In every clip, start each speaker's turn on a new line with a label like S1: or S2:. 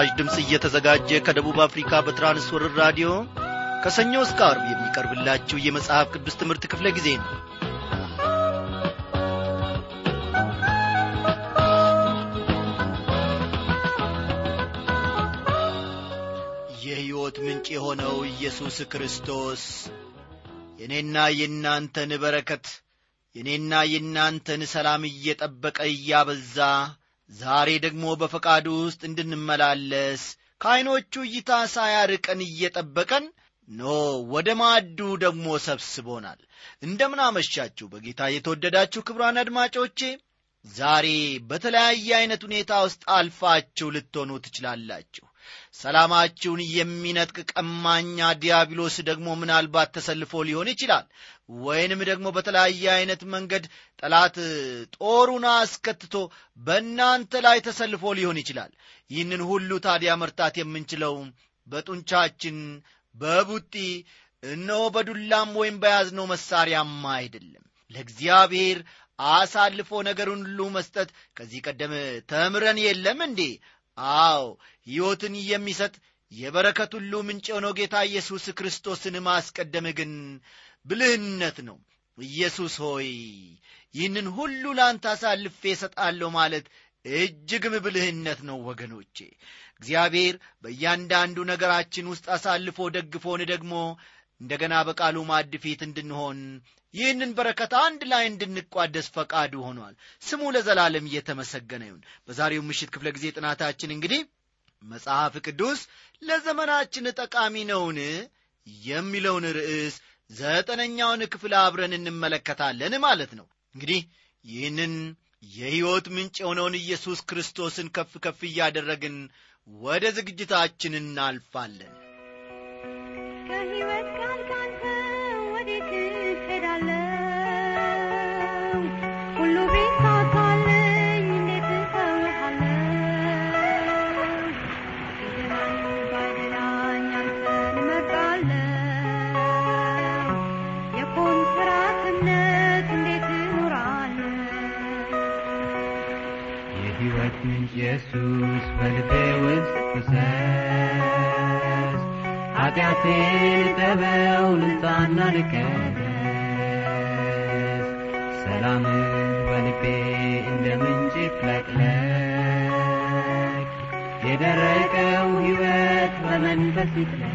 S1: ይህ ምስራች ድምፅ እየተዘጋጀ ከደቡብ አፍሪካ በትራንስወርር ራዲዮ ከሰኞ እስከ አርብ የሚቀርብላችሁ የመጽሐፍ ቅዱስ ትምህርት ክፍለ ጊዜ ነው። የሕይወት ምንጭ የሆነው ኢየሱስ ክርስቶስ የእኔና የእናንተን በረከት የእኔና የእናንተን ሰላም እየጠበቀ እያበዛ ዛሬ ደግሞ በፈቃዱ ውስጥ እንድንመላለስ ከዐይኖቹ እይታ ሳያርቀን እየጠበቀን ኖ ወደ ማዕዱ ደግሞ ሰብስቦናል። እንደምን አመሻችሁ በጌታ የተወደዳችሁ ክብሯን አድማጮቼ ዛሬ በተለያየ ዐይነት ሁኔታ ውስጥ አልፋችሁ ልትሆኑ ትችላላችሁ። ሰላማችሁን የሚነጥቅ ቀማኛ ዲያብሎስ ደግሞ ምናልባት ተሰልፎ ሊሆን ይችላል ወይንም ደግሞ በተለያየ ዐይነት መንገድ ጠላት ጦሩን አስከትቶ በእናንተ ላይ ተሰልፎ ሊሆን ይችላል። ይህንን ሁሉ ታዲያ መርታት የምንችለው በጡንቻችን በቡጢ እነሆ በዱላም ወይም በያዝነው መሳሪያም አይደለም። ለእግዚአብሔር አሳልፎ ነገሩን ሁሉ መስጠት ከዚህ ቀደም ተምረን የለም እንዴ? አዎ ሕይወትን የሚሰጥ የበረከት ሁሉ ምንጭ የሆነው ጌታ ኢየሱስ ክርስቶስን ማስቀደም ግን ብልህነት ነው። ኢየሱስ ሆይ ይህንን ሁሉ ላንተ አሳልፌ እሰጣለሁ ማለት እጅግም ብልህነት ነው ወገኖቼ። እግዚአብሔር በእያንዳንዱ ነገራችን ውስጥ አሳልፎ ደግፎን ደግሞ እንደገና በቃሉ ማዕድ ፊት እንድንሆን ይህንን በረከት አንድ ላይ እንድንቋደስ ፈቃዱ ሆኗል። ስሙ ለዘላለም እየተመሰገነ ይሁን። በዛሬው ምሽት ክፍለ ጊዜ ጥናታችን እንግዲህ መጽሐፍ ቅዱስ ለዘመናችን ጠቃሚ ነውን? የሚለውን ርዕስ ዘጠነኛውን ክፍል አብረን እንመለከታለን ማለት ነው እንግዲህ ይህንን የሕይወት ምንጭ የሆነውን ኢየሱስ ክርስቶስን ከፍ ከፍ እያደረግን ወደ ዝግጅታችን እናልፋለን
S2: ከሕይወት ቃል ካንተ ወዴት እሄዳለሁ? ሁሉ ቢሳካልኝ
S3: ኢየሱስ በልቤ ውስጥ ፍሰስ ኃጢአቴን ጠበው ልንጻና ልቀደስ። ሰላምን በልቤ እንደ ምንጭ ይፍለቅለቅ የደረቀው ሕይወት በመንፈስ ይጥለቅ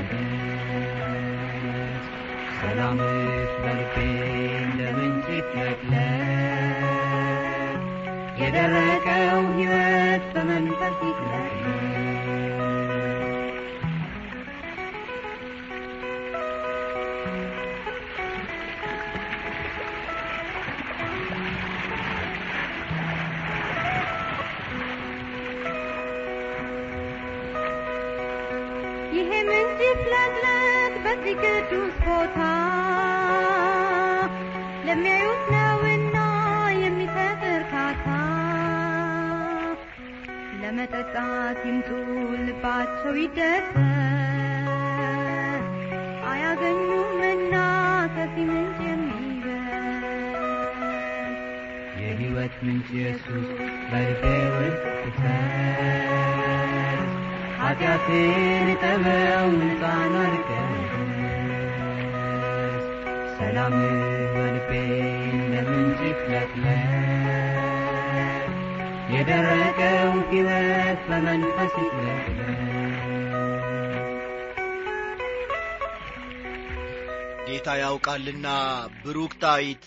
S3: ሰላምህ በልቤ እንደ ምንጭ ይፍለቅለቅ የደረቀው ሕይወት በመንፈስ ይጥለቅለቅ
S2: ይሄ ምንጭ ይፍለቅለቅ በዚህ ቅዱስ ቦታ ለሚያዩት ነውና የሚሰጥ እርካታ ለመጠጣት ይምጡ ልባቸው ይደሰት። አያገኙምና ከዚህ ምንጭ የሚበልጥ
S3: የሕይወት ምንጭ ኢየሱስ በልቤ ውስጥ ፍሰስ ኃጢአቴን ጠበው ንጻና ልቀደስ ሰላምህ ምንጭ ይፍለቅለቅ የደረቀው ሕይወት
S1: ጌታ ያውቃልና ብሩክታዊት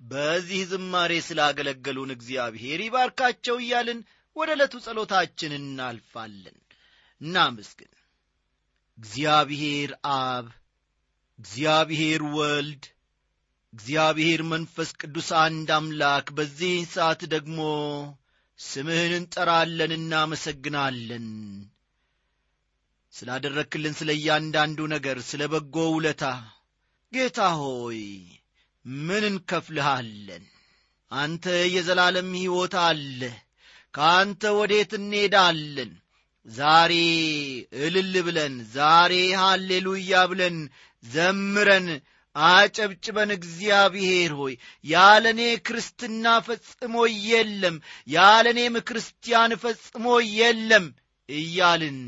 S1: በዚህ ዝማሬ ስላገለገሉን እግዚአብሔር ይባርካቸው እያልን ወደ ዕለቱ ጸሎታችን እናልፋለን። እናመስግን። እግዚአብሔር አብ እግዚአብሔር ወልድ እግዚአብሔር መንፈስ ቅዱስ አንድ አምላክ በዚህ ሰዓት ደግሞ ስምህን እንጠራለን እናመሰግናለን። ስላደረክልን ስለ እያንዳንዱ ነገር ስለ በጎ ውለታ ጌታ ሆይ ምን እንከፍልሃለን? አንተ የዘላለም ሕይወት አለ ከአንተ ወዴት እንሄዳለን? ዛሬ እልል ብለን ዛሬ ሃሌሉያ ብለን ዘምረን አጨብጭበን እግዚአብሔር ሆይ ያለ እኔ ክርስትና ፈጽሞ የለም ያለ እኔም ክርስቲያን ፈጽሞ የለም እያልን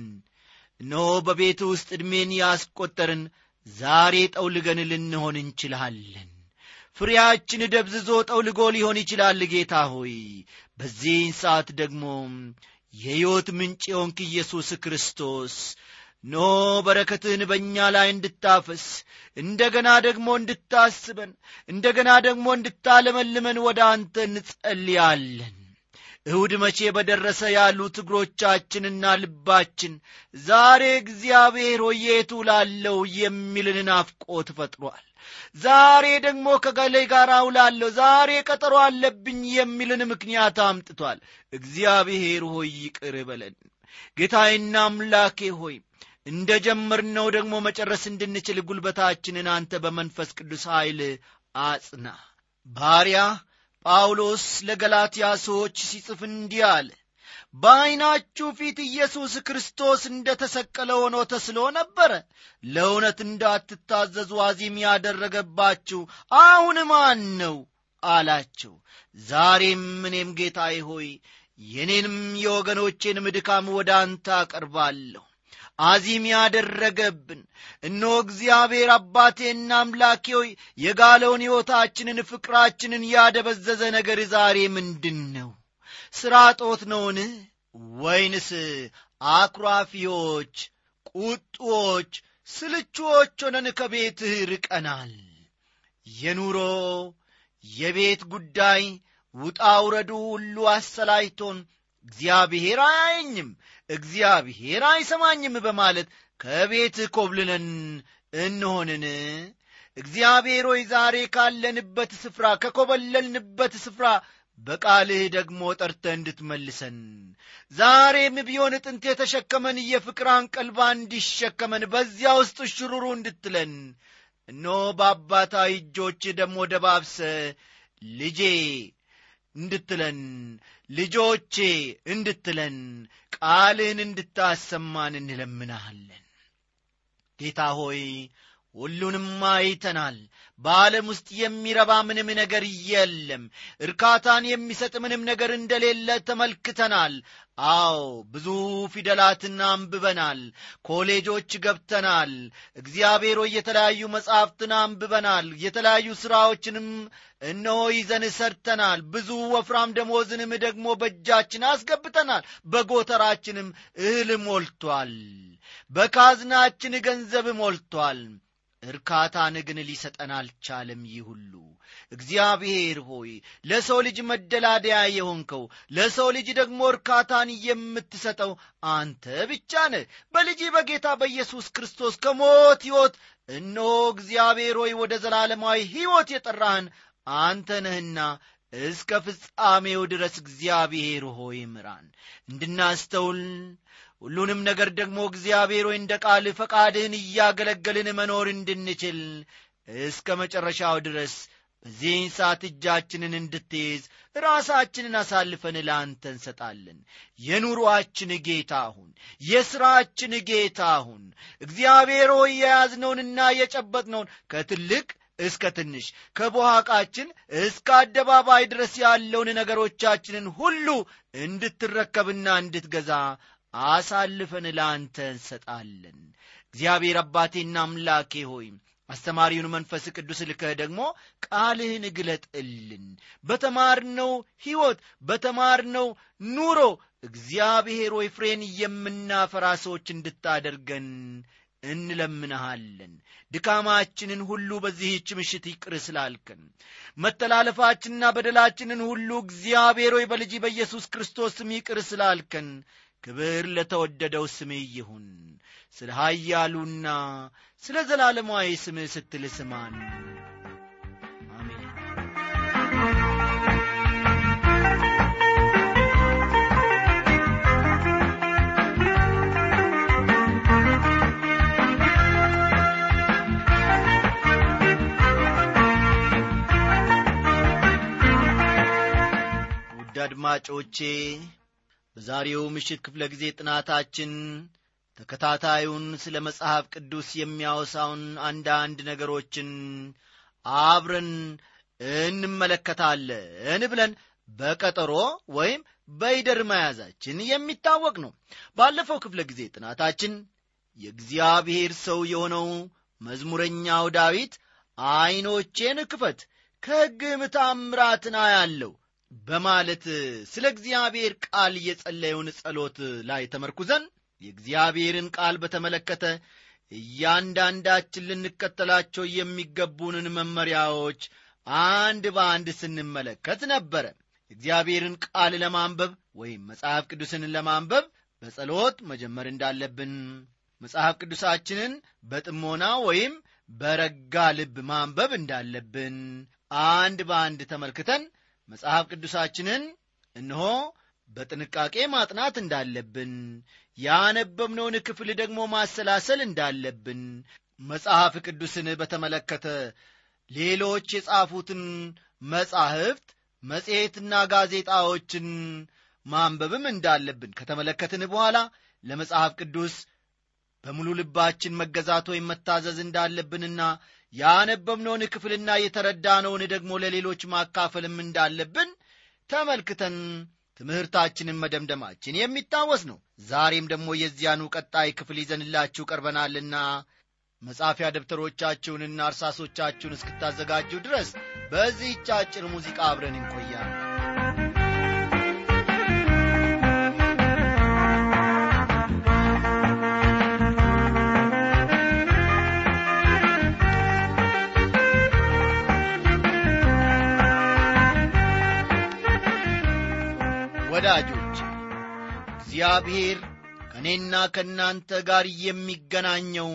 S1: እነሆ በቤት ውስጥ ዕድሜን ያስቈጠርን ዛሬ ጠውልገን ልንሆን እንችላለን። ፍሬያችን ደብዝዞ ጠውልጎ ሊሆን ይችላል ጌታ ሆይ በዚህን ሰዓት ደግሞ የሕይወት ምንጭ የሆንክ ኢየሱስ ክርስቶስ ኖ በረከትህን በእኛ ላይ እንድታፈስ እንደ ገና ደግሞ እንድታስበን እንደ ገና ደግሞ እንድታለመልመን ወደ አንተ እንጸልያለን። እሁድ መቼ በደረሰ ያሉት እግሮቻችንና ልባችን ዛሬ እግዚአብሔር ሆይ የቱ ላለው የሚልን ናፍቆት ፈጥሯል። ዛሬ ደግሞ ከገሌ ጋር አውላለሁ ዛሬ ቀጠሮ አለብኝ የሚልን ምክንያት አምጥቷል። እግዚአብሔር ሆይ ይቅር በለን። ጌታዬና አምላኬ ሆይ እንደ ጀመርነው ደግሞ መጨረስ እንድንችል ጉልበታችንን አንተ በመንፈስ ቅዱስ ኃይል አጽና። ባሪያ ጳውሎስ ለገላትያ ሰዎች ሲጽፍ እንዲህ አለ። በዐይናችሁ ፊት ኢየሱስ ክርስቶስ እንደ ተሰቀለ ሆኖ ተስሎ ነበረ። ለእውነት እንዳትታዘዙ አዚም ያደረገባችሁ አሁን ማን ነው? አላቸው። ዛሬም እኔም ጌታዬ ሆይ የኔንም የወገኖቼንም ድካም ወደ አንተ አቀርባለሁ አዚም ያደረገብን። እነሆ እግዚአብሔር አባቴና አምላኬ ሆይ የጋለውን ሕይወታችንን ፍቅራችንን ያደበዘዘ ነገር ዛሬ ምንድን ነው ሥራ ጦት ነውን? ወይንስ አኩራፊዎች ቁጡዎች ስልቹዎች ሆነን ከቤትህ ርቀናል? የኑሮ የቤት ጉዳይ ውጣ ውረዱ ሁሉ አሰላይቶን። እግዚአብሔር አያየኝም እግዚአብሔር አይሰማኝም በማለት ከቤት ኮብልነን እንሆንን? እግዚአብሔር ሆይ ዛሬ ካለንበት ስፍራ ከኮበለልንበት ስፍራ በቃልህ ደግሞ ጠርተ እንድትመልሰን። ዛሬም ቢሆን ጥንት የተሸከመን የፍቅር አንቀልባ እንዲሸከመን በዚያ ውስጥ ሽሩሩ እንድትለን እኖ በአባታዊ እጆች ደግሞ ደባብሰ ልጄ እንድትለን ልጆቼ እንድትለን ቃልህን እንድታሰማን እንለምናሃለን። ጌታ ሆይ ሁሉንም አይተናል። በዓለም ውስጥ የሚረባ ምንም ነገር የለም። እርካታን የሚሰጥ ምንም ነገር እንደሌለ ተመልክተናል። አዎ ብዙ ፊደላትን አንብበናል። ኮሌጆች ገብተናል። እግዚአብሔር ሆይ የተለያዩ መጻሕፍትን አንብበናል። የተለያዩ ሥራዎችንም እነሆ ይዘን ሰርተናል። ብዙ ወፍራም ደሞዝንም ደግሞ በእጃችን አስገብተናል። በጎተራችንም እህል ሞልቷል። በካዝናችን ገንዘብ ሞልቷል እርካታን ግን ሊሰጠን አልቻለም ይህ ሁሉ። እግዚአብሔር ሆይ ለሰው ልጅ መደላደያ የሆንከው ለሰው ልጅ ደግሞ እርካታን የምትሰጠው አንተ ብቻ ነህ። በልጅ በጌታ በኢየሱስ ክርስቶስ ከሞት ሕይወት እነሆ እግዚአብሔር ሆይ ወደ ዘላለማዊ ሕይወት የጠራህን አንተ ነህና እስከ ፍጻሜው ድረስ እግዚአብሔር ሆይ ምራን። እንድናስተውል ሁሉንም ነገር ደግሞ እግዚአብሔር ሆይ እንደ ቃል ፈቃድህን እያገለገልን መኖር እንድንችል እስከ መጨረሻው ድረስ በዚህን ሰዓት እጃችንን እንድትይዝ ራሳችንን አሳልፈን ለአንተ እንሰጣለን። የኑሮአችን ጌታ ሁን የሥራችን ጌታ ሁን። እግዚአብሔር ሆይ የያዝነውንና የጨበጥነውን ከትልቅ እስከ ትንሽ ከቦሃቃችን እስከ አደባባይ ድረስ ያለውን ነገሮቻችንን ሁሉ እንድትረከብና እንድትገዛ አሳልፈን ለአንተ እንሰጣለን። እግዚአብሔር አባቴና አምላኬ ሆይ አስተማሪውን መንፈስ ቅዱስ ልከህ ደግሞ ቃልህን ግለጥልን። በተማርነው ሕይወት በተማርነው ኑሮ እግዚአብሔር ሆይ ፍሬን የምናፈራ ሰዎች እንድታደርገን እንለምንሃለን። ድካማችንን ሁሉ በዚህች ምሽት ይቅር ስላልከን መተላለፋችንና በደላችንን ሁሉ እግዚአብሔር ሆይ በልጅ በኢየሱስ ክርስቶስ ስም ይቅር ስላልከን ክብር ለተወደደው ስምህ ይሁን። ስለ ኀያሉና ስለ ዘላለማዊ ስምህ ስትል ስማን። አድማጮቼ በዛሬው ምሽት ክፍለ ጊዜ ጥናታችን ተከታታዩን ስለ መጽሐፍ ቅዱስ የሚያወሳውን አንዳንድ ነገሮችን አብረን እንመለከታለን ብለን በቀጠሮ ወይም በይደር መያዛችን የሚታወቅ ነው። ባለፈው ክፍለ ጊዜ ጥናታችን የእግዚአብሔር ሰው የሆነው መዝሙረኛው ዳዊት ዐይኖቼን ክፈት ከሕግም ታምራትን አያለው በማለት ስለ እግዚአብሔር ቃል የጸለየውን ጸሎት ላይ ተመርኩዘን የእግዚአብሔርን ቃል በተመለከተ እያንዳንዳችን ልንከተላቸው የሚገቡንን መመሪያዎች አንድ በአንድ ስንመለከት ነበረ። እግዚአብሔርን ቃል ለማንበብ ወይም መጽሐፍ ቅዱስን ለማንበብ በጸሎት መጀመር እንዳለብን መጽሐፍ ቅዱሳችንን በጥሞና ወይም በረጋ ልብ ማንበብ እንዳለብን አንድ በአንድ ተመልክተን መጽሐፍ ቅዱሳችንን እነሆ በጥንቃቄ ማጥናት እንዳለብን ያነበብነውን ክፍል ደግሞ ማሰላሰል እንዳለብን መጽሐፍ ቅዱስን በተመለከተ ሌሎች የጻፉትን መጻሕፍት መጽሔትና ጋዜጣዎችን ማንበብም እንዳለብን ከተመለከትን በኋላ ለመጽሐፍ ቅዱስ በሙሉ ልባችን መገዛት ወይም መታዘዝ እንዳለብንና ያነበብነውን ክፍልና የተረዳነውን ደግሞ ለሌሎች ማካፈልም እንዳለብን ተመልክተን ትምህርታችንን መደምደማችን የሚታወስ ነው። ዛሬም ደግሞ የዚያኑ ቀጣይ ክፍል ይዘንላችሁ ቀርበናልና መጻፊያ ደብተሮቻችሁንና እርሳሶቻችሁን እስክታዘጋጁ ድረስ በዚህች አጭር ሙዚቃ አብረን እንቆያለን ወዳጆች እግዚአብሔር ከእኔና ከእናንተ ጋር የሚገናኘው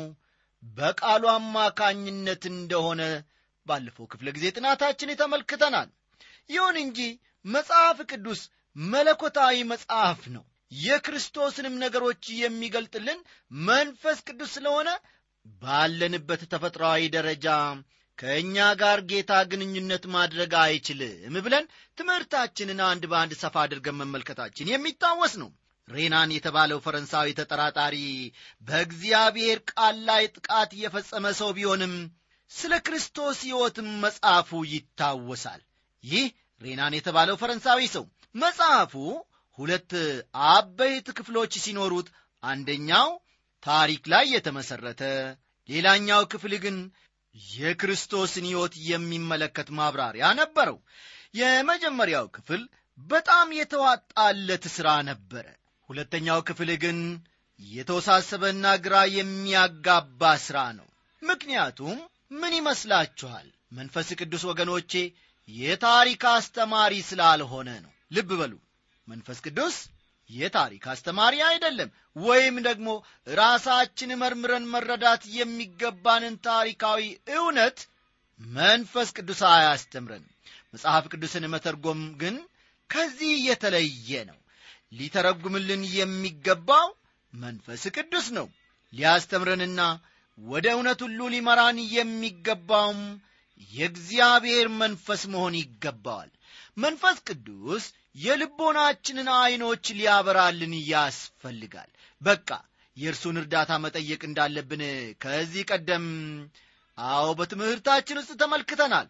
S1: በቃሉ አማካኝነት እንደሆነ ባለፈው ክፍለ ጊዜ ጥናታችን ተመልክተናል ይሁን እንጂ መጽሐፍ ቅዱስ መለኮታዊ መጽሐፍ ነው። የክርስቶስንም ነገሮች የሚገልጥልን መንፈስ ቅዱስ ስለሆነ ባለንበት ተፈጥሯዊ ደረጃ ከእኛ ጋር ጌታ ግንኙነት ማድረግ አይችልም ብለን ትምህርታችንን አንድ በአንድ ሰፋ አድርገን መመልከታችን የሚታወስ ነው። ሬናን የተባለው ፈረንሳዊ ተጠራጣሪ በእግዚአብሔር ቃል ላይ ጥቃት የፈጸመ ሰው ቢሆንም ስለ ክርስቶስ ሕይወትም መጽሐፉ ይታወሳል። ይህ ሬናን የተባለው ፈረንሳዊ ሰው መጽሐፉ ሁለት አበይት ክፍሎች ሲኖሩት አንደኛው ታሪክ ላይ የተመሠረተ ሌላኛው ክፍል ግን የክርስቶስን ሕይወት የሚመለከት ማብራሪያ ነበረው። የመጀመሪያው ክፍል በጣም የተዋጣለት ሥራ ነበረ። ሁለተኛው ክፍል ግን የተወሳሰበና ግራ የሚያጋባ ሥራ ነው። ምክንያቱም ምን ይመስላችኋል? መንፈስ ቅዱስ ወገኖቼ የታሪክ አስተማሪ ስላልሆነ ነው። ልብ በሉ። መንፈስ ቅዱስ የታሪክ አስተማሪ አይደለም። ወይም ደግሞ ራሳችን መርምረን መረዳት የሚገባንን ታሪካዊ እውነት መንፈስ ቅዱስ አያስተምረን መጽሐፍ ቅዱስን መተርጎም ግን ከዚህ የተለየ ነው። ሊተረጉምልን የሚገባው መንፈስ ቅዱስ ነው። ሊያስተምረንና ወደ እውነት ሁሉ ሊመራን የሚገባውም የእግዚአብሔር መንፈስ መሆን ይገባዋል። መንፈስ ቅዱስ የልቦናችንን ዐይኖች ሊያበራልን ያስፈልጋል። በቃ የእርሱን እርዳታ መጠየቅ እንዳለብን ከዚህ ቀደም አዎ በትምህርታችን ውስጥ ተመልክተናል።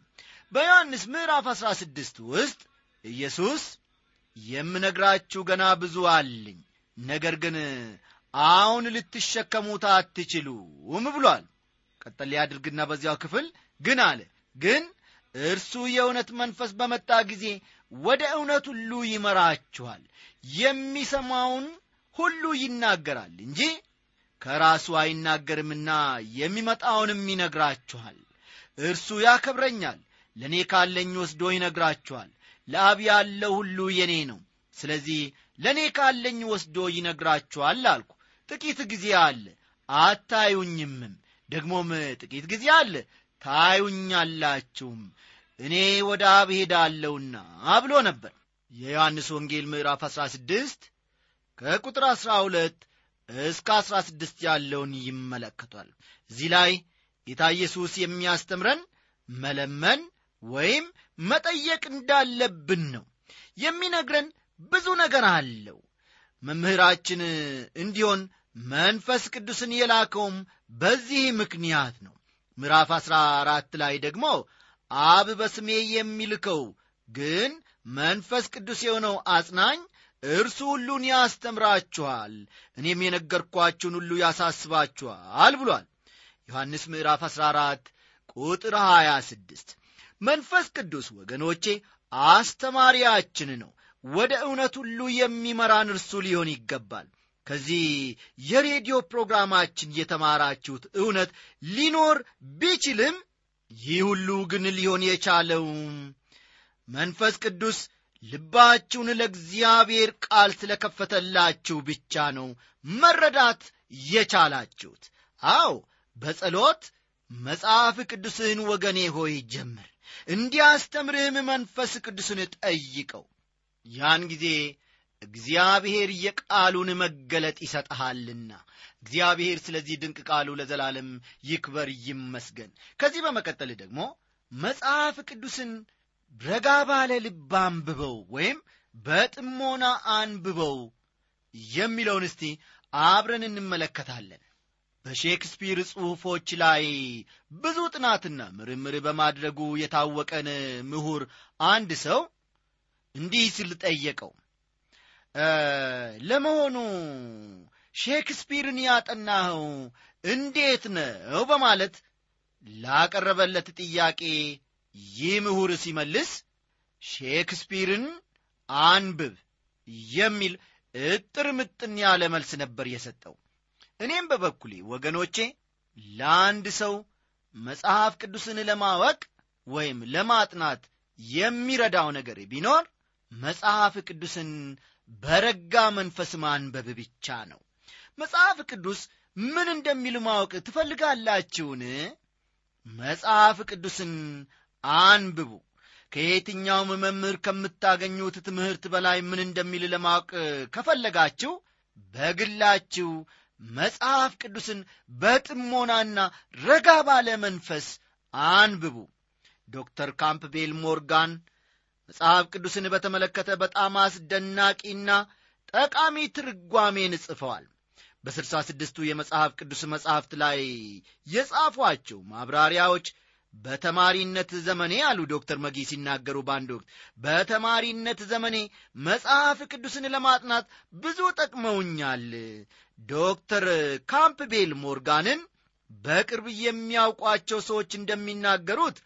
S1: በዮሐንስ ምዕራፍ 16 ውስጥ ኢየሱስ የምነግራችሁ ገና ብዙ አለኝ ነገር ግን አሁን ልትሸከሙት አትችሉም ብሏል። ቀጠል ያድርግና በዚያው ክፍል ግን አለ። ግን እርሱ የእውነት መንፈስ በመጣ ጊዜ ወደ እውነት ሁሉ ይመራችኋል። የሚሰማውን ሁሉ ይናገራል እንጂ ከራሱ አይናገርምና የሚመጣውንም ይነግራችኋል። እርሱ ያከብረኛል ለእኔ ካለኝ ወስዶ ይነግራችኋል። ለአብ ያለው ሁሉ የኔ ነው ስለዚህ ለእኔ ካለኝ ወስዶ ይነግራችኋል አልኩ። ጥቂት ጊዜ አለ አታዩኝምም። ደግሞም ጥቂት ጊዜ አለ ታዩኛላችሁም እኔ ወደ አብ ሄዳለሁና ብሎ ነበር። የዮሐንስ ወንጌል ምዕራፍ 16 ከቁጥር 12 እስከ 16 ያለውን ይመለከቷል። እዚህ ላይ ጌታ ኢየሱስ የሚያስተምረን መለመን ወይም መጠየቅ እንዳለብን ነው። የሚነግረን ብዙ ነገር አለው። መምህራችን እንዲሆን መንፈስ ቅዱስን የላከውም በዚህ ምክንያት ነው። ምዕራፍ አሥራ አራት ላይ ደግሞ አብ በስሜ የሚልከው ግን መንፈስ ቅዱስ የሆነው አጽናኝ እርሱ ሁሉን ያስተምራችኋል። እኔም የነገርኳችሁን ሁሉ ያሳስባችኋል ብሏል። ዮሐንስ ምዕራፍ 14 ቁጥር 26 መንፈስ ቅዱስ ወገኖቼ አስተማሪያችን ነው። ወደ እውነት ሁሉ የሚመራን እርሱ ሊሆን ይገባል። ከዚህ የሬዲዮ ፕሮግራማችን የተማራችሁት እውነት ሊኖር ቢችልም ይህ ሁሉ ግን ሊሆን የቻለው መንፈስ ቅዱስ ልባችሁን ለእግዚአብሔር ቃል ስለከፈተላችሁ ብቻ ነው መረዳት የቻላችሁት። አዎ በጸሎት መጽሐፍ ቅዱስህን ወገኔ ሆይ ጀምር እንዲያስተምርህም መንፈስ ቅዱስን ጠይቀው። ያን ጊዜ እግዚአብሔር የቃሉን መገለጥ ይሰጠሃልና እግዚአብሔር ስለዚህ ድንቅ ቃሉ ለዘላለም ይክበር ይመስገን። ከዚህ በመቀጠል ደግሞ መጽሐፍ ቅዱስን ረጋ ባለ ልብ አንብበው ወይም በጥሞና አንብበው የሚለውን እስቲ አብረን እንመለከታለን። በሼክስፒር ጽሑፎች ላይ ብዙ ጥናትና ምርምር በማድረጉ የታወቀን ምሁር አንድ ሰው እንዲህ ስል ጠየቀው። ለመሆኑ ሼክስፒርን ያጠናኸው እንዴት ነው? በማለት ላቀረበለት ጥያቄ ይህ ምሁር ሲመልስ ሼክስፒርን አንብብ የሚል እጥር ምጥን ያለ መልስ ነበር የሰጠው። እኔም በበኩሌ ወገኖቼ ለአንድ ሰው መጽሐፍ ቅዱስን ለማወቅ ወይም ለማጥናት የሚረዳው ነገር ቢኖር መጽሐፍ ቅዱስን በረጋ መንፈስ ማንበብ ብቻ ነው መጽሐፍ ቅዱስ ምን እንደሚል ማወቅ ትፈልጋላችሁን? መጽሐፍ ቅዱስን አንብቡ። ከየትኛውም መምህር ከምታገኙት ትምህርት በላይ ምን እንደሚል ለማወቅ ከፈለጋችሁ በግላችሁ መጽሐፍ ቅዱስን በጥሞናና ረጋ ባለ መንፈስ አንብቡ። ዶክተር ካምፕቤል ሞርጋን መጽሐፍ ቅዱስን በተመለከተ በጣም አስደናቂና ጠቃሚ ትርጓሜን ጽፈዋል በስልሳ ስድስቱ የመጽሐፍ ቅዱስ መጽሐፍት ላይ የጻፏቸው ማብራሪያዎች በተማሪነት ዘመኔ አሉ ዶክተር መጊ ሲናገሩ በአንድ ወቅት። በተማሪነት ዘመኔ መጽሐፍ ቅዱስን ለማጥናት ብዙ ጠቅመውኛል። ዶክተር ካምፕቤል ሞርጋንን በቅርብ የሚያውቋቸው ሰዎች እንደሚናገሩት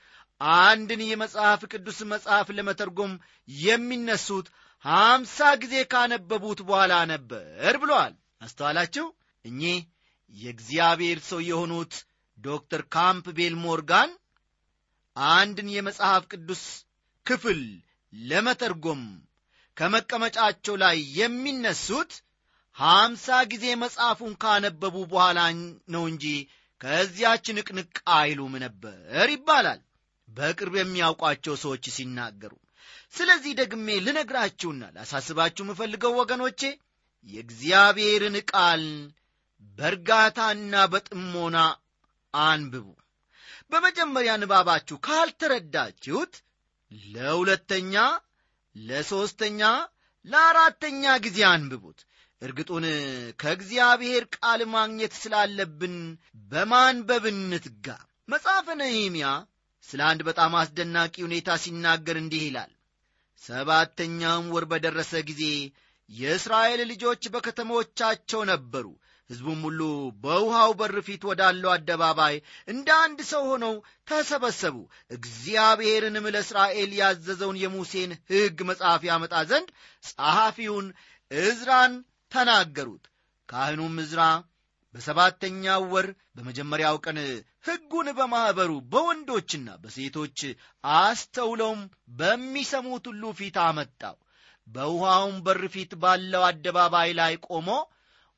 S1: አንድን የመጽሐፍ ቅዱስ መጽሐፍ ለመተርጎም የሚነሱት ሀምሳ ጊዜ ካነበቡት በኋላ ነበር ብለዋል አስተዋላችሁ? እኚህ የእግዚአብሔር ሰው የሆኑት ዶክተር ካምፕቤል ሞርጋን አንድን የመጽሐፍ ቅዱስ ክፍል ለመተርጎም ከመቀመጫቸው ላይ የሚነሱት ሀምሳ ጊዜ መጽሐፉን ካነበቡ በኋላ ነው እንጂ ከዚያች ንቅንቅ አይሉም ነበር ይባላል። በቅርብ የሚያውቋቸው ሰዎች ሲናገሩ ስለዚህ ደግሜ ልነግራችሁና ላሳስባችሁ የምፈልገው ወገኖቼ የእግዚአብሔርን ቃል በእርጋታና በጥሞና አንብቡ። በመጀመሪያ ንባባችሁ ካልተረዳችሁት ለሁለተኛ ለሦስተኛ ለአራተኛ ጊዜ አንብቡት። እርግጡን ከእግዚአብሔር ቃል ማግኘት ስላለብን በማንበብ እንትጋ መጽሐፈ ነህምያ ስለ አንድ በጣም አስደናቂ ሁኔታ ሲናገር እንዲህ ይላል ሰባተኛውም ወር በደረሰ ጊዜ የእስራኤል ልጆች በከተሞቻቸው ነበሩ። ሕዝቡም ሁሉ በውሃው በር ፊት ወዳለው አደባባይ እንደ አንድ ሰው ሆነው ተሰበሰቡ። እግዚአብሔርንም ለእስራኤል ያዘዘውን የሙሴን ሕግ መጽሐፍ ያመጣ ዘንድ ጸሐፊውን ዕዝራን ተናገሩት። ካህኑም ዕዝራ በሰባተኛው ወር በመጀመሪያው ቀን ሕጉን በማኅበሩ በወንዶችና በሴቶች አስተውለውም በሚሰሙት ሁሉ ፊት አመጣው። በውሃውም በር ፊት ባለው አደባባይ ላይ ቆሞ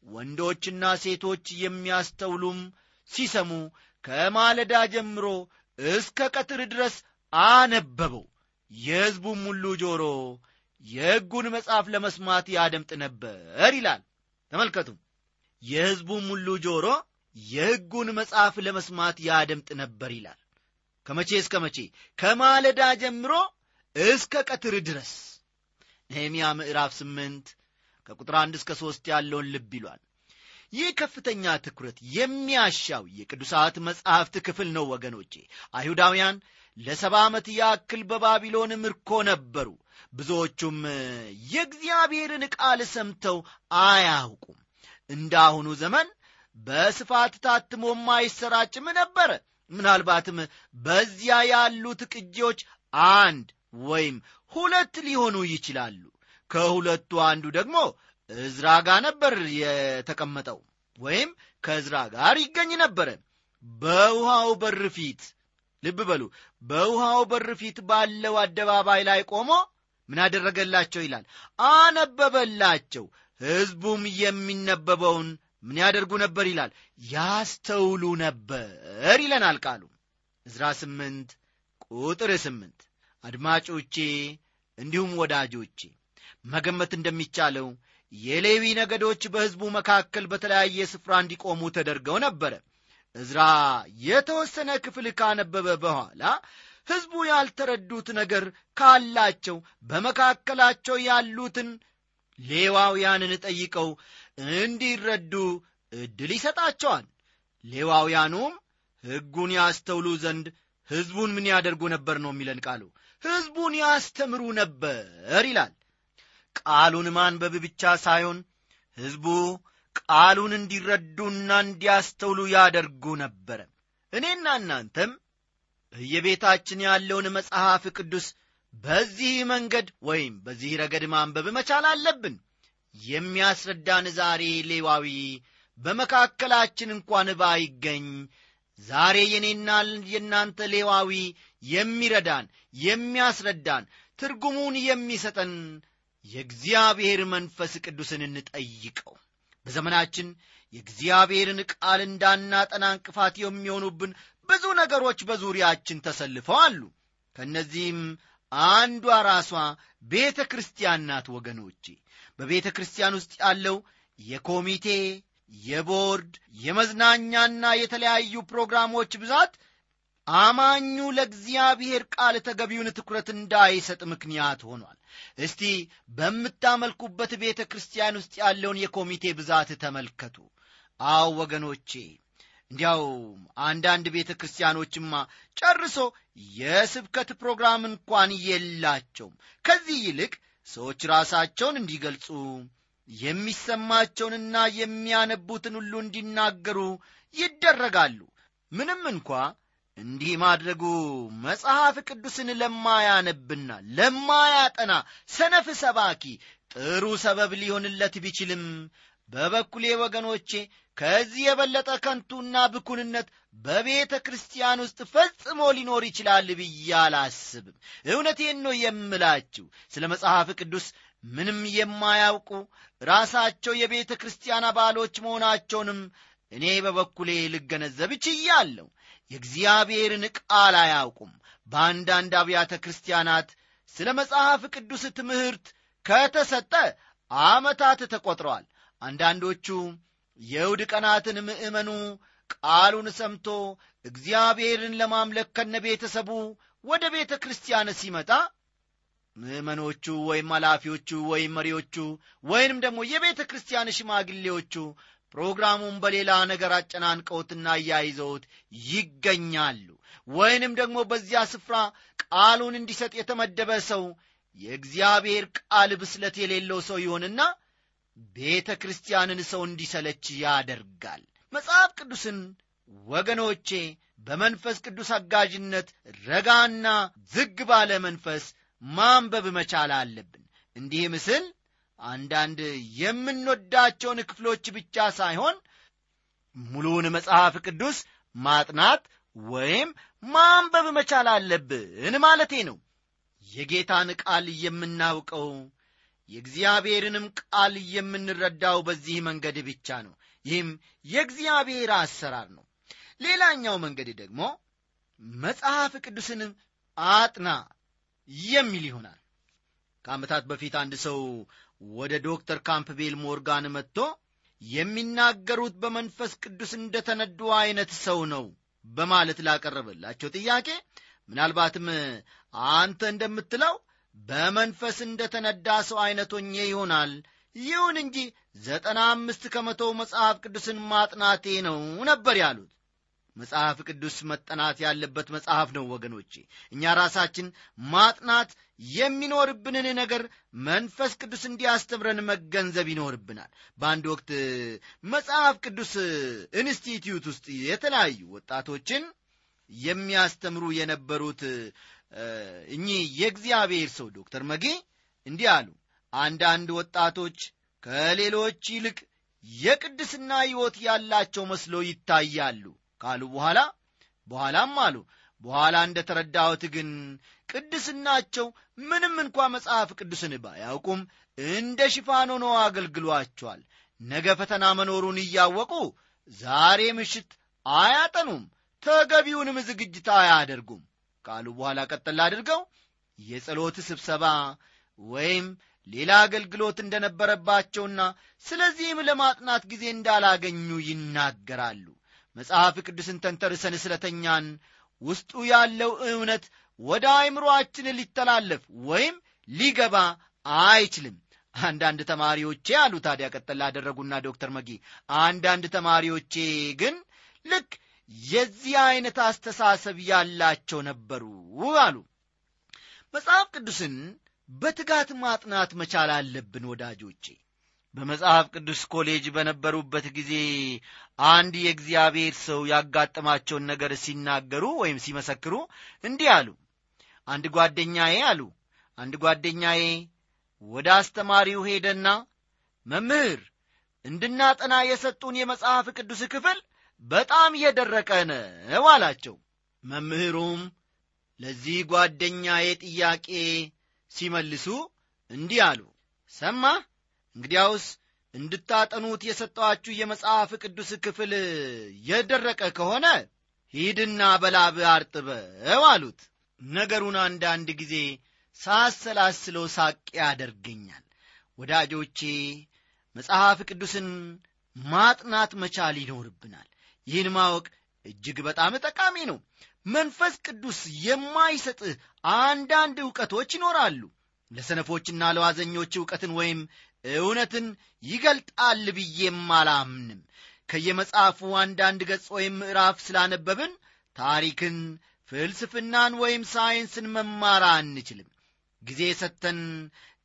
S1: ወንዶችና ሴቶች የሚያስተውሉም ሲሰሙ ከማለዳ ጀምሮ እስከ ቀትር ድረስ አነበበው። የሕዝቡም ሁሉ ጆሮ የሕጉን መጽሐፍ ለመስማት ያደምጥ ነበር ይላል። ተመልከቱ። የሕዝቡም ሁሉ ጆሮ የሕጉን መጽሐፍ ለመስማት ያደምጥ ነበር ይላል። ከመቼ እስከ መቼ? ከማለዳ ጀምሮ እስከ ቀትር ድረስ። ነህምያ ምዕራፍ ስምንት ከቁጥር አንድ እስከ ሦስት ያለውን ልብ ይሏል። ይህ ከፍተኛ ትኩረት የሚያሻው የቅዱሳት መጻሕፍት ክፍል ነው ወገኖቼ። አይሁዳውያን ለሰባ ዓመት ያክል በባቢሎን ምርኮ ነበሩ። ብዙዎቹም የእግዚአብሔርን ቃል ሰምተው አያውቁም። እንደ አሁኑ ዘመን በስፋት ታትሞም አይሰራጭም ነበረ። ምናልባትም በዚያ ያሉት ቅጂዎች አንድ ወይም ሁለት ሊሆኑ ይችላሉ። ከሁለቱ አንዱ ደግሞ እዝራ ጋር ነበር የተቀመጠው ወይም ከእዝራ ጋር ይገኝ ነበረ። በውሃው በር ፊት ልብ በሉ፣ በውሃው በር ፊት ባለው አደባባይ ላይ ቆሞ ምን አደረገላቸው ይላል? አነበበላቸው። ሕዝቡም የሚነበበውን ምን ያደርጉ ነበር ይላል? ያስተውሉ ነበር ይለናል ቃሉ። ዕዝራ ስምንት ቁጥር ስምንት አድማጮቼ እንዲሁም ወዳጆቼ መገመት እንደሚቻለው የሌዊ ነገዶች በሕዝቡ መካከል በተለያየ ስፍራ እንዲቆሙ ተደርገው ነበረ። ዕዝራ የተወሰነ ክፍል ካነበበ በኋላ ሕዝቡ ያልተረዱት ነገር ካላቸው በመካከላቸው ያሉትን ሌዋውያንን ጠይቀው እንዲረዱ ዕድል ይሰጣቸዋል። ሌዋውያኑም ሕጉን ያስተውሉ ዘንድ ሕዝቡን ምን ያደርጉ ነበር ነው የሚለን ቃሉ። ሕዝቡን ያስተምሩ ነበር ይላል። ቃሉን ማንበብ ብቻ ሳይሆን ሕዝቡ ቃሉን እንዲረዱና እንዲያስተውሉ ያደርጉ ነበረ። እኔና እናንተም በየቤታችን ያለውን መጽሐፍ ቅዱስ በዚህ መንገድ ወይም በዚህ ረገድ ማንበብ መቻል አለብን። የሚያስረዳን ዛሬ ሌዋዊ በመካከላችን እንኳን ባይገኝ ዛሬ የኔና የእናንተ ሌዋዊ የሚረዳን የሚያስረዳን ትርጉሙን የሚሰጠን የእግዚአብሔር መንፈስ ቅዱስን እንጠይቀው። በዘመናችን የእግዚአብሔርን ቃል እንዳናጠና እንቅፋት የሚሆኑብን ብዙ ነገሮች በዙሪያችን ተሰልፈው አሉ። ከእነዚህም አንዷ ራሷ ቤተ ክርስቲያን ናት። ወገኖቼ በቤተ ክርስቲያን ውስጥ ያለው የኮሚቴ የቦርድ የመዝናኛና የተለያዩ ፕሮግራሞች ብዛት አማኙ ለእግዚአብሔር ቃል ተገቢውን ትኩረት እንዳይሰጥ ምክንያት ሆኗል። እስቲ በምታመልኩበት ቤተ ክርስቲያን ውስጥ ያለውን የኮሚቴ ብዛት ተመልከቱ። አዎ ወገኖቼ፣ እንዲያው አንዳንድ ቤተ ክርስቲያኖችማ ጨርሶ የስብከት ፕሮግራም እንኳን የላቸውም። ከዚህ ይልቅ ሰዎች ራሳቸውን እንዲገልጹ የሚሰማቸውንና የሚያነቡትን ሁሉ እንዲናገሩ ይደረጋሉ። ምንም እንኳ እንዲህ ማድረጉ መጽሐፍ ቅዱስን ለማያነብና ለማያጠና ሰነፍ ሰባኪ ጥሩ ሰበብ ሊሆንለት ቢችልም በበኩሌ ወገኖቼ ከዚህ የበለጠ ከንቱና ብኩንነት በቤተ ክርስቲያን ውስጥ ፈጽሞ ሊኖር ይችላል ብዬ አላስብም። እውነቴን ነው የምላችሁ። ስለ መጽሐፍ ቅዱስ ምንም የማያውቁ ራሳቸው የቤተ ክርስቲያን አባሎች መሆናቸውንም እኔ በበኩሌ ልገነዘብ ችያለሁ። የእግዚአብሔርን ቃል አያውቁም። በአንዳንድ አብያተ ክርስቲያናት ስለ መጽሐፍ ቅዱስ ትምህርት ከተሰጠ ዓመታት ተቈጥረዋል። አንዳንዶቹ የእሁድ ቀናትን ምእመኑ ቃሉን ሰምቶ እግዚአብሔርን ለማምለክ ከነ ቤተሰቡ ወደ ቤተ ክርስቲያን ሲመጣ ምእመኖቹ ወይም ኃላፊዎቹ ወይም መሪዎቹ ወይንም ደግሞ የቤተ ክርስቲያን ሽማግሌዎቹ ፕሮግራሙን በሌላ ነገር አጨናንቀውትና እያይዘውት ይገኛሉ። ወይንም ደግሞ በዚያ ስፍራ ቃሉን እንዲሰጥ የተመደበ ሰው የእግዚአብሔር ቃል ብስለት የሌለው ሰው ይሆንና ቤተ ክርስቲያንን ሰው እንዲሰለች ያደርጋል። መጽሐፍ ቅዱስን ወገኖቼ በመንፈስ ቅዱስ አጋዥነት ረጋና ዝግ ባለ መንፈስ ማንበብ መቻል አለብን። እንዲህ ምስል አንዳንድ የምንወዳቸውን ክፍሎች ብቻ ሳይሆን ሙሉውን መጽሐፍ ቅዱስ ማጥናት ወይም ማንበብ መቻል አለብን ማለቴ ነው። የጌታን ቃል የምናውቀው የእግዚአብሔርንም ቃል የምንረዳው በዚህ መንገድ ብቻ ነው። ይህም የእግዚአብሔር አሰራር ነው። ሌላኛው መንገድ ደግሞ መጽሐፍ ቅዱስን አጥና የሚል ይሆናል። ከዓመታት በፊት አንድ ሰው ወደ ዶክተር ካምፕቤል ሞርጋን መጥቶ የሚናገሩት በመንፈስ ቅዱስ እንደተነዱ አይነት ሰው ነው በማለት ላቀረበላቸው ጥያቄ ምናልባትም አንተ እንደምትለው በመንፈስ እንደ ተነዳ ሰው አይነት ሆኜ ይሆናል። ይሁን እንጂ ዘጠና አምስት ከመቶ መጽሐፍ ቅዱስን ማጥናቴ ነው ነበር ያሉት መጽሐፍ ቅዱስ መጠናት ያለበት መጽሐፍ ነው ወገኖቼ። እኛ ራሳችን ማጥናት የሚኖርብንን ነገር መንፈስ ቅዱስ እንዲያስተምረን መገንዘብ ይኖርብናል። በአንድ ወቅት መጽሐፍ ቅዱስ ኢንስቲትዩት ውስጥ የተለያዩ ወጣቶችን የሚያስተምሩ የነበሩት እኚህ የእግዚአብሔር ሰው ዶክተር መጌ እንዲህ አሉ። አንዳንድ ወጣቶች ከሌሎች ይልቅ የቅድስና ሕይወት ያላቸው መስሎ ይታያሉ ካሉ በኋላ በኋላም አሉ በኋላ እንደ ተረዳሁት ግን ቅድስናቸው ምንም እንኳ መጽሐፍ ቅዱስን ባያውቁም እንደ ሽፋን ሆኖ አገልግሏቸዋል። ነገ ፈተና መኖሩን እያወቁ ዛሬ ምሽት አያጠኑም ተገቢውንም ዝግጅት አያደርጉም ካሉ በኋላ ቀጠል አድርገው የጸሎት ስብሰባ ወይም ሌላ አገልግሎት እንደነበረባቸውና ስለዚህም ለማጥናት ጊዜ እንዳላገኙ ይናገራሉ መጽሐፍ ቅዱስን ተንተርሰን ስለተኛን ውስጡ ያለው እውነት ወደ አእምሮአችን ሊተላለፍ ወይም ሊገባ አይችልም። አንዳንድ ተማሪዎቼ አሉ ታዲያ ቀጠል አደረጉና ዶክተር መጊ አንዳንድ ተማሪዎቼ ግን ልክ የዚህ አይነት አስተሳሰብ ያላቸው ነበሩ አሉ። መጽሐፍ ቅዱስን በትጋት ማጥናት መቻል አለብን ወዳጆቼ በመጽሐፍ ቅዱስ ኮሌጅ በነበሩበት ጊዜ አንድ የእግዚአብሔር ሰው ያጋጠማቸውን ነገር ሲናገሩ ወይም ሲመሰክሩ እንዲህ አሉ። አንድ ጓደኛዬ አሉ አንድ ጓደኛዬ ወደ አስተማሪው ሄደና መምህር እንድናጠና የሰጡን የመጽሐፍ ቅዱስ ክፍል በጣም የደረቀ ነው አላቸው። መምህሩም ለዚህ ጓደኛዬ ጥያቄ ሲመልሱ እንዲህ አሉ። ሰማ እንግዲያውስ እንድታጠኑት የሰጠኋችሁ የመጽሐፍ ቅዱስ ክፍል የደረቀ ከሆነ ሂድና በላብ አርጥበው አሉት። ነገሩን አንዳንድ ጊዜ ሳሰላስለው ሳቅ ያደርገኛል። ወዳጆቼ መጽሐፍ ቅዱስን ማጥናት መቻል ይኖርብናል። ይህን ማወቅ እጅግ በጣም ጠቃሚ ነው። መንፈስ ቅዱስ የማይሰጥህ አንዳንድ ዕውቀቶች ይኖራሉ። ለሰነፎችና ለዋዘኞች ዕውቀትን ወይም እውነትን ይገልጣል ብዬም አላምንም። ከየመጽሐፉ አንዳንድ ገጽ ወይም ምዕራፍ ስላነበብን ታሪክን ፍልስፍናን ወይም ሳይንስን መማር አንችልም። ጊዜ ሰጥተን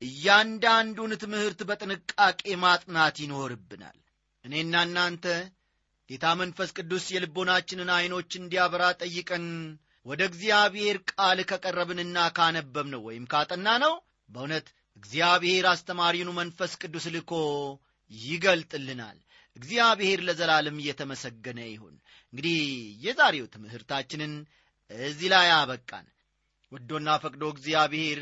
S1: እያንዳንዱን ትምህርት በጥንቃቄ ማጥናት ይኖርብናል። እኔና እናንተ ጌታ መንፈስ ቅዱስ የልቦናችንን ዐይኖች እንዲያበራ ጠይቀን ወደ እግዚአብሔር ቃል ከቀረብንና ካነበብነው ወይም ካጠና ነው በእውነት እግዚአብሔር አስተማሪኑ መንፈስ ቅዱስ ልኮ ይገልጥልናል። እግዚአብሔር ለዘላለም እየተመሰገነ ይሁን። እንግዲህ የዛሬው ትምህርታችንን እዚህ ላይ አበቃን። ወዶና ፈቅዶ እግዚአብሔር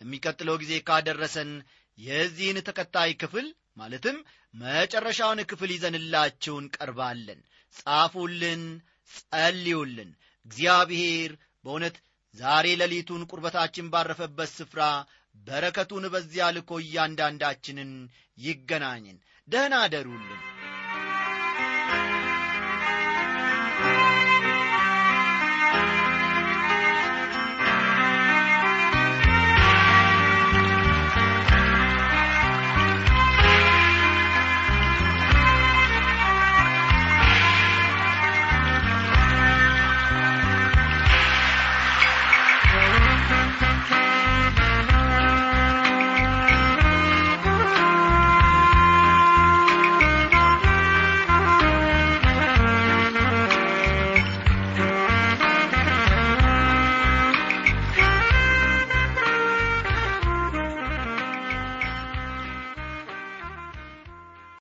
S1: ለሚቀጥለው ጊዜ ካደረሰን የዚህን ተከታይ ክፍል ማለትም መጨረሻውን ክፍል ይዘንላችሁ እንቀርባለን። ጻፉልን ጸልዩልን። እግዚአብሔር በእውነት ዛሬ ሌሊቱን ቁርበታችን ባረፈበት ስፍራ በረከቱን በዚያ ልኮ እያንዳንዳችንን ይገናኝን። ደህና አደሩልን